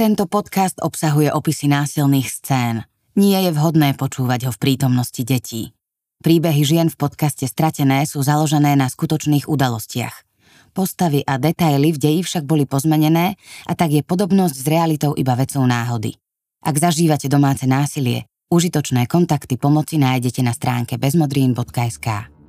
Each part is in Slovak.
Tento podcast obsahuje opisy násilných scén. Nie je vhodné počúvať ho v prítomnosti detí. Príbehy žien v podcaste Stratené sú založené na skutočných udalostiach. Postavy a detaily v deji však boli pozmenené a tak je podobnosť s realitou iba vecou náhody. Ak zažívate domáce násilie, užitočné kontakty pomoci nájdete na stránke bezmodrín.sk.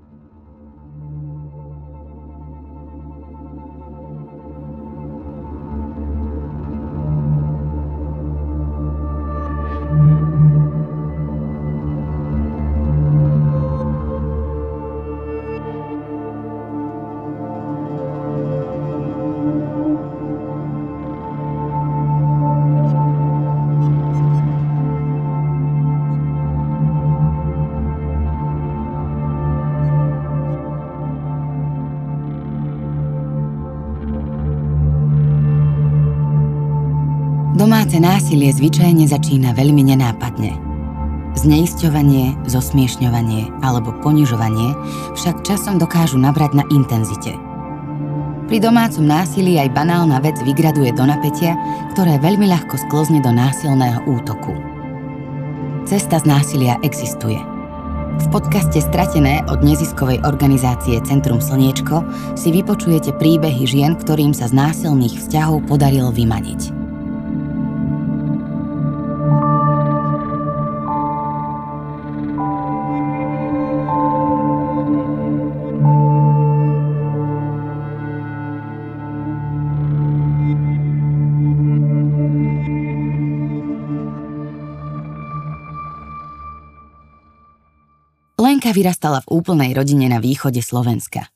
Domáce násilie zvyčajne začína veľmi nenápadne. Zneisťovanie, zosmiešňovanie alebo ponižovanie však časom dokážu nabrať na intenzite. Pri domácom násilí aj banálna vec vygraduje do napätia, ktoré veľmi ľahko sklzne do násilného útoku. Cesta z násilia existuje. V podcaste Stratené od neziskovej organizácie Centrum Slniečko si vypočujete príbehy žien, ktorým sa z násilných vzťahov podarilo vymaniť. Lenka vyrastala v úplnej rodine na východe Slovenska.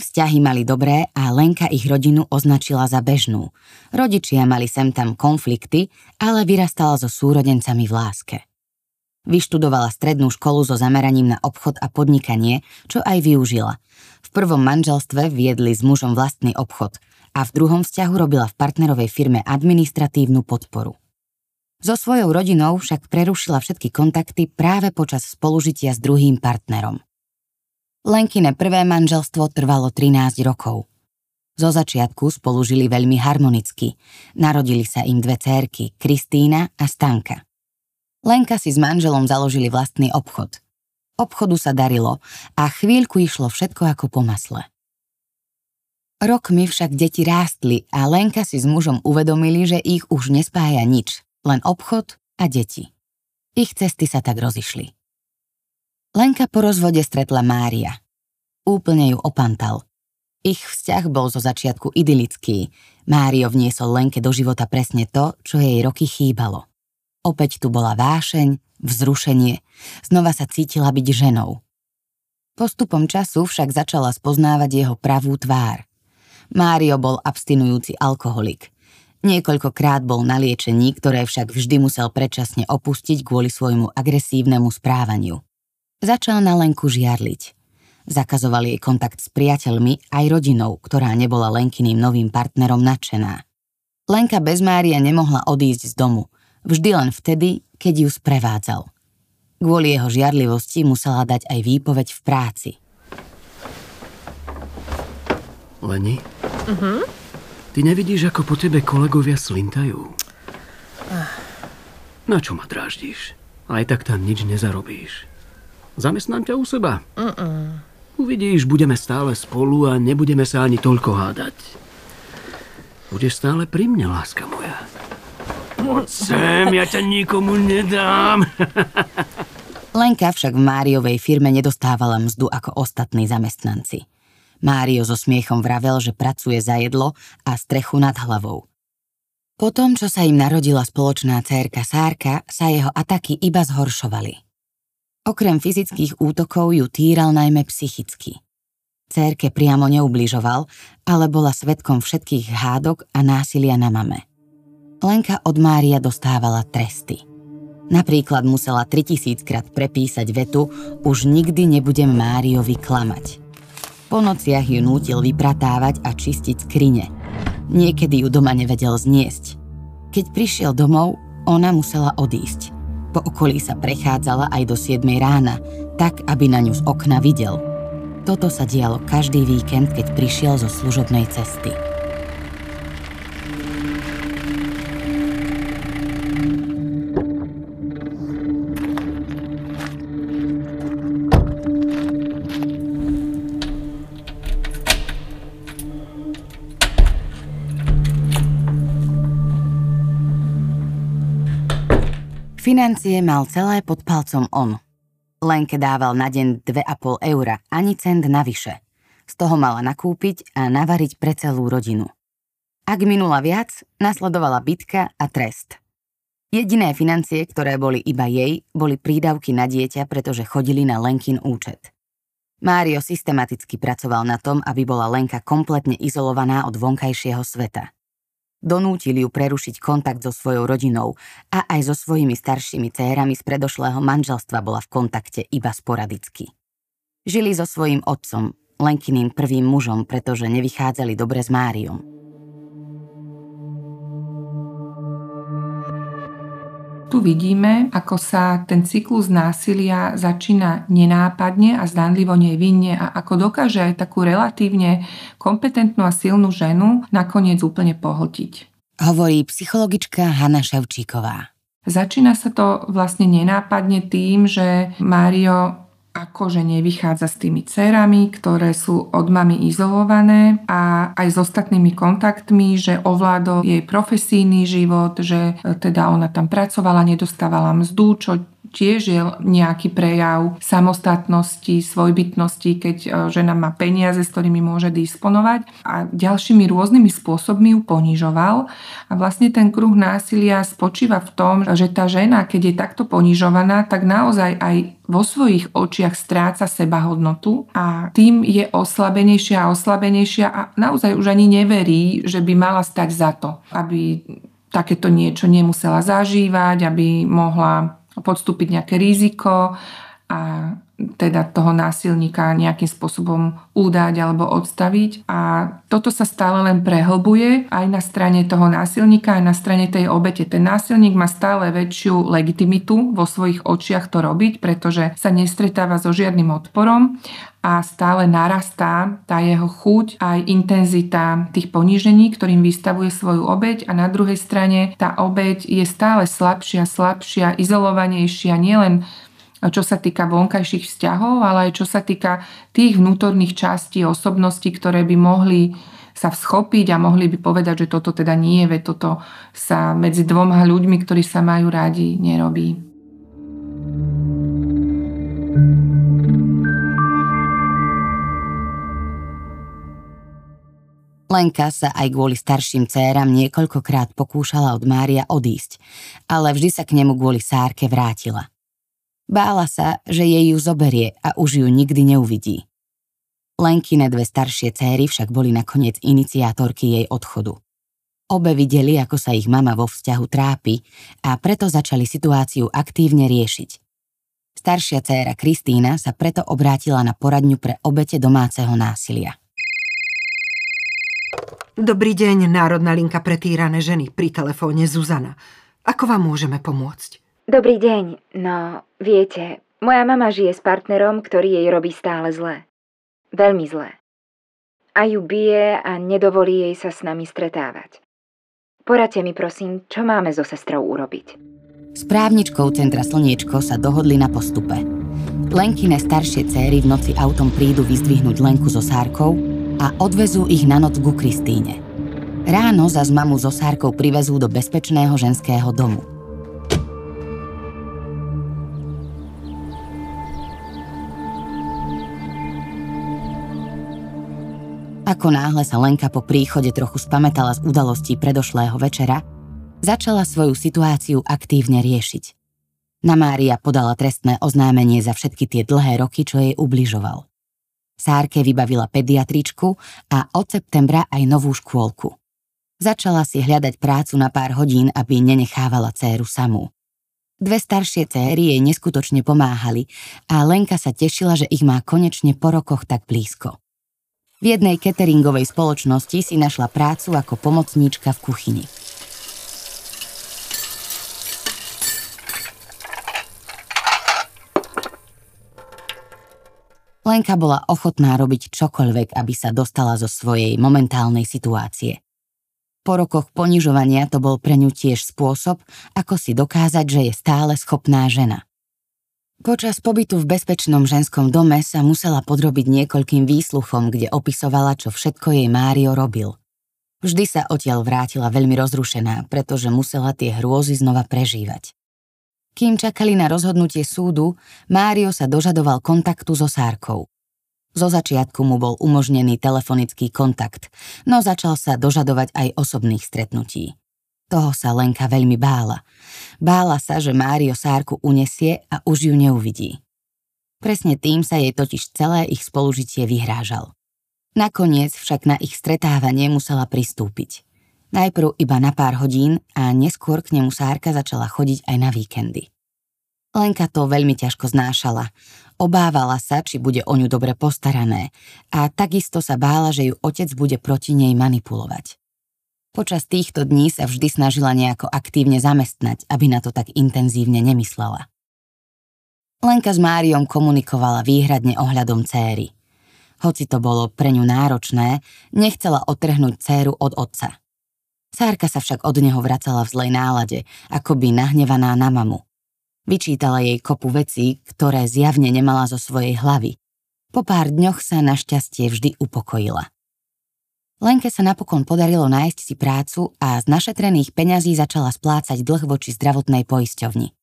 Vzťahy mali dobré a Lenka ich rodinu označila za bežnú. Rodičia mali sem tam konflikty, ale vyrastala so súrodencami v láske. Vyštudovala strednú školu so zameraním na obchod a podnikanie, čo aj využila. V prvom manželstve viedli s mužom vlastný obchod a v druhom vzťahu robila v partnerovej firme administratívnu podporu. So svojou rodinou však prerušila všetky kontakty práve počas spolužitia s druhým partnerom. Lenkine prvé manželstvo trvalo 13 rokov. Zo začiatku spolu žili veľmi harmonicky. Narodili sa im dve cérky, Kristína a Stanka. Lenka si s manželom založili vlastný obchod. Obchodu sa darilo a chvíľku išlo všetko ako po masle. Rokmi však deti rástli a Lenka si s mužom uvedomili, že ich už nespája nič len obchod a deti. Ich cesty sa tak rozišli. Lenka po rozvode stretla Mária. Úplne ju opantal. Ich vzťah bol zo začiatku idylický. Mário vniesol Lenke do života presne to, čo jej roky chýbalo. Opäť tu bola vášeň, vzrušenie, znova sa cítila byť ženou. Postupom času však začala spoznávať jeho pravú tvár. Mário bol abstinujúci alkoholik. Niekoľkokrát bol na liečení, ktoré však vždy musel predčasne opustiť kvôli svojmu agresívnemu správaniu. Začal na Lenku žiarliť. Zakazoval jej kontakt s priateľmi aj rodinou, ktorá nebola Lenkyným novým partnerom nadšená. Lenka bez Mária nemohla odísť z domu, vždy len vtedy, keď ju sprevádzal. Kvôli jeho žiarlivosti musela dať aj výpoveď v práci. Leni? Uh-huh. Ty nevidíš, ako po tebe kolegovia slintajú? Na čo ma dráždíš? Aj tak tam nič nezarobíš. Zamestnám ťa u seba. Uh-uh. Uvidíš, budeme stále spolu a nebudeme sa ani toľko hádať. Budeš stále pri mne, láska moja. Poď sem, ja ťa nikomu nedám. Lenka však v Máriovej firme nedostávala mzdu ako ostatní zamestnanci. Mário so smiechom vravel, že pracuje za jedlo a strechu nad hlavou. Po tom, čo sa im narodila spoločná cérka Sárka, sa jeho ataky iba zhoršovali. Okrem fyzických útokov ju týral najmä psychicky. Cérke priamo neubližoval, ale bola svetkom všetkých hádok a násilia na mame. Lenka od Mária dostávala tresty. Napríklad musela 3000 krát prepísať vetu Už nikdy nebudem Máriovi klamať. Po nociach ju nútil vypratávať a čistiť skrine. Niekedy ju doma nevedel zniesť. Keď prišiel domov, ona musela odísť. Po okolí sa prechádzala aj do 7 rána, tak, aby na ňu z okna videl. Toto sa dialo každý víkend, keď prišiel zo služobnej cesty. Financie mal celé pod palcom on. Lenke dával na deň 2,5 eura, ani cent navyše. Z toho mala nakúpiť a navariť pre celú rodinu. Ak minula viac, nasledovala bitka a trest. Jediné financie, ktoré boli iba jej, boli prídavky na dieťa, pretože chodili na Lenkin účet. Mário systematicky pracoval na tom, aby bola Lenka kompletne izolovaná od vonkajšieho sveta. Donútili ju prerušiť kontakt so svojou rodinou a aj so svojimi staršími cérami z predošlého manželstva bola v kontakte iba sporadicky. Žili so svojím otcom, Lenkiným prvým mužom, pretože nevychádzali dobre s Máriom. Tu vidíme, ako sa ten cyklus násilia začína nenápadne a zdanlivo nevinne a ako dokáže aj takú relatívne kompetentnú a silnú ženu nakoniec úplne pohltiť. Hovorí psychologička Hanna Ševčíková. Začína sa to vlastne nenápadne tým, že Mário akože nevychádza s tými cerami, ktoré sú od mamy izolované a aj s ostatnými kontaktmi, že ovládol jej profesijný život, že e, teda ona tam pracovala, nedostávala mzdu, čo tiež je nejaký prejav samostatnosti, svojbytnosti, keď e, žena má peniaze, s ktorými môže disponovať a ďalšími rôznymi spôsobmi ju ponižoval. A vlastne ten kruh násilia spočíva v tom, že tá žena, keď je takto ponižovaná, tak naozaj aj vo svojich očiach stráca seba hodnotu a tým je oslabenejšia a oslabenejšia a naozaj už ani neverí, že by mala stať za to, aby takéto niečo nemusela zažívať, aby mohla podstúpiť nejaké riziko a teda toho násilníka nejakým spôsobom udať alebo odstaviť. A toto sa stále len prehlbuje aj na strane toho násilníka, aj na strane tej obete. Ten násilník má stále väčšiu legitimitu vo svojich očiach to robiť, pretože sa nestretáva so žiadnym odporom a stále narastá tá jeho chuť aj intenzita tých ponížení, ktorým vystavuje svoju obeď a na druhej strane tá obeď je stále slabšia, slabšia, izolovanejšia nielen čo sa týka vonkajších vzťahov, ale aj čo sa týka tých vnútorných častí osobnosti, ktoré by mohli sa всchopiť a mohli by povedať, že toto teda nie je, toto sa medzi dvoma ľuďmi, ktorí sa majú rádi, nerobí. Lenka sa aj kvôli starším céram niekoľkokrát pokúšala od Mária odísť, ale vždy sa k nemu kvôli Sárke vrátila. Bála sa, že jej ju zoberie a už ju nikdy neuvidí. Lenkine dve staršie céry však boli nakoniec iniciátorky jej odchodu. Obe videli, ako sa ich mama vo vzťahu trápi a preto začali situáciu aktívne riešiť. Staršia dcéra Kristína sa preto obrátila na poradňu pre obete domáceho násilia. Dobrý deň, Národná linka pre týrané ženy, pri telefóne Zuzana. Ako vám môžeme pomôcť? Dobrý deň. No, viete, moja mama žije s partnerom, ktorý jej robí stále zlé. Veľmi zlé. A ju bije a nedovolí jej sa s nami stretávať. Poradte mi prosím, čo máme so sestrou urobiť. S právničkou Centra Slniečko sa dohodli na postupe. Lenkine staršie céry v noci autom prídu vyzdvihnúť Lenku so Sárkou a odvezú ich na noc ku Kristíne. Ráno za mamu so Sárkou privezú do bezpečného ženského domu. Ako náhle sa Lenka po príchode trochu spametala z udalostí predošlého večera, začala svoju situáciu aktívne riešiť. Na Mária podala trestné oznámenie za všetky tie dlhé roky, čo jej ubližoval. Sárke vybavila pediatričku a od septembra aj novú škôlku. Začala si hľadať prácu na pár hodín, aby nenechávala céru samú. Dve staršie céry jej neskutočne pomáhali a Lenka sa tešila, že ich má konečne po rokoch tak blízko. V jednej cateringovej spoločnosti si našla prácu ako pomocníčka v kuchyni. Lenka bola ochotná robiť čokoľvek, aby sa dostala zo svojej momentálnej situácie. Po rokoch ponižovania to bol pre ňu tiež spôsob, ako si dokázať, že je stále schopná žena. Počas pobytu v bezpečnom ženskom dome sa musela podrobiť niekoľkým výsluchom, kde opisovala, čo všetko jej Mário robil. Vždy sa odtiaľ vrátila veľmi rozrušená, pretože musela tie hrôzy znova prežívať. Kým čakali na rozhodnutie súdu, Mário sa dožadoval kontaktu so Sárkou. Zo začiatku mu bol umožnený telefonický kontakt, no začal sa dožadovať aj osobných stretnutí. Toho sa Lenka veľmi bála. Bála sa, že Mário Sárku unesie a už ju neuvidí. Presne tým sa jej totiž celé ich spolužitie vyhrážal. Nakoniec však na ich stretávanie musela pristúpiť. Najprv iba na pár hodín a neskôr k nemu Sárka začala chodiť aj na víkendy. Lenka to veľmi ťažko znášala. Obávala sa, či bude o ňu dobre postarané a takisto sa bála, že ju otec bude proti nej manipulovať. Počas týchto dní sa vždy snažila nejako aktívne zamestnať, aby na to tak intenzívne nemyslela. Lenka s Máriom komunikovala výhradne ohľadom céry. Hoci to bolo pre ňu náročné, nechcela otrhnúť céru od otca. Sárka sa však od neho vracala v zlej nálade, akoby nahnevaná na mamu. Vyčítala jej kopu vecí, ktoré zjavne nemala zo svojej hlavy. Po pár dňoch sa našťastie vždy upokojila. Lenke sa napokon podarilo nájsť si prácu a z našetrených peňazí začala splácať dlh voči zdravotnej poisťovni.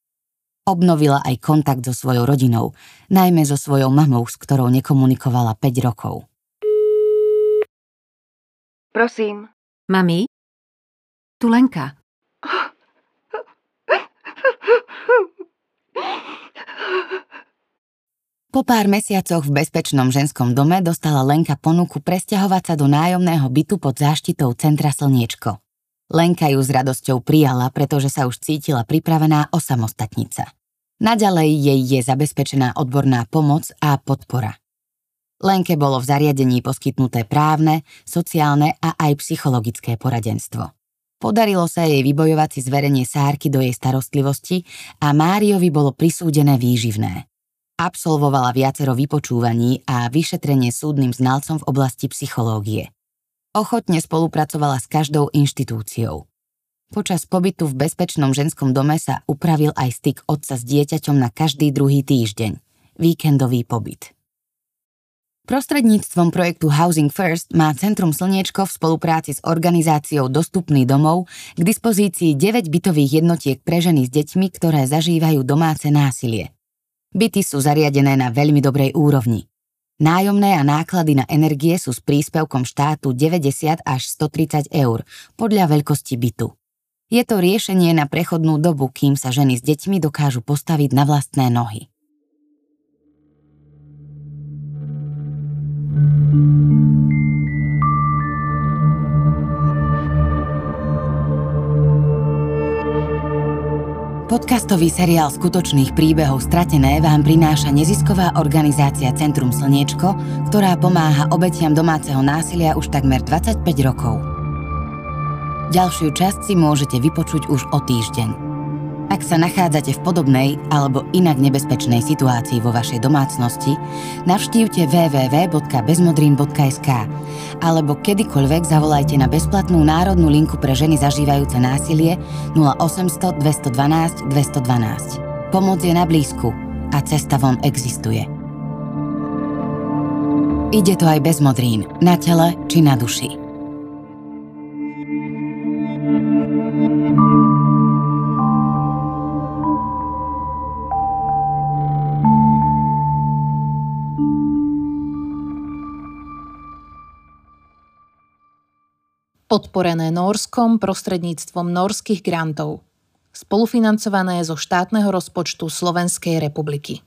Obnovila aj kontakt so svojou rodinou, najmä so svojou mamou, s ktorou nekomunikovala 5 rokov. Prosím. Mami? Tu Lenka. Po pár mesiacoch v bezpečnom ženskom dome dostala Lenka ponuku presťahovať sa do nájomného bytu pod záštitou Centra Slniečko. Lenka ju s radosťou prijala, pretože sa už cítila pripravená osamostatniť sa. Naďalej jej je zabezpečená odborná pomoc a podpora. Lenke bolo v zariadení poskytnuté právne, sociálne a aj psychologické poradenstvo. Podarilo sa jej vybojovať si zverenie Sárky do jej starostlivosti a Máriovi bolo prisúdené výživné. Absolvovala viacero vypočúvaní a vyšetrenie súdnym znalcom v oblasti psychológie. Ochotne spolupracovala s každou inštitúciou. Počas pobytu v bezpečnom ženskom dome sa upravil aj styk otca s dieťaťom na každý druhý týždeň. Víkendový pobyt. Prostredníctvom projektu Housing First má Centrum Slniečko v spolupráci s organizáciou Dostupný domov k dispozícii 9 bytových jednotiek pre ženy s deťmi, ktoré zažívajú domáce násilie. Byty sú zariadené na veľmi dobrej úrovni. Nájomné a náklady na energie sú s príspevkom štátu 90 až 130 eur podľa veľkosti bytu. Je to riešenie na prechodnú dobu, kým sa ženy s deťmi dokážu postaviť na vlastné nohy. Podcastový seriál skutočných príbehov Stratené vám prináša nezisková organizácia Centrum Slniečko, ktorá pomáha obetiam domáceho násilia už takmer 25 rokov. Ďalšiu časť si môžete vypočuť už o týždeň. Ak sa nachádzate v podobnej alebo inak nebezpečnej situácii vo vašej domácnosti, navštívte www.bezmodrin.sk alebo kedykoľvek zavolajte na bezplatnú národnú linku pre ženy zažívajúce násilie 0800 212 212. Pomoc je na blízku a cesta von existuje. Ide to aj bez modrín, na tele či na duši. Podporené Norskom prostredníctvom norských grantov, spolufinancované zo štátneho rozpočtu Slovenskej republiky.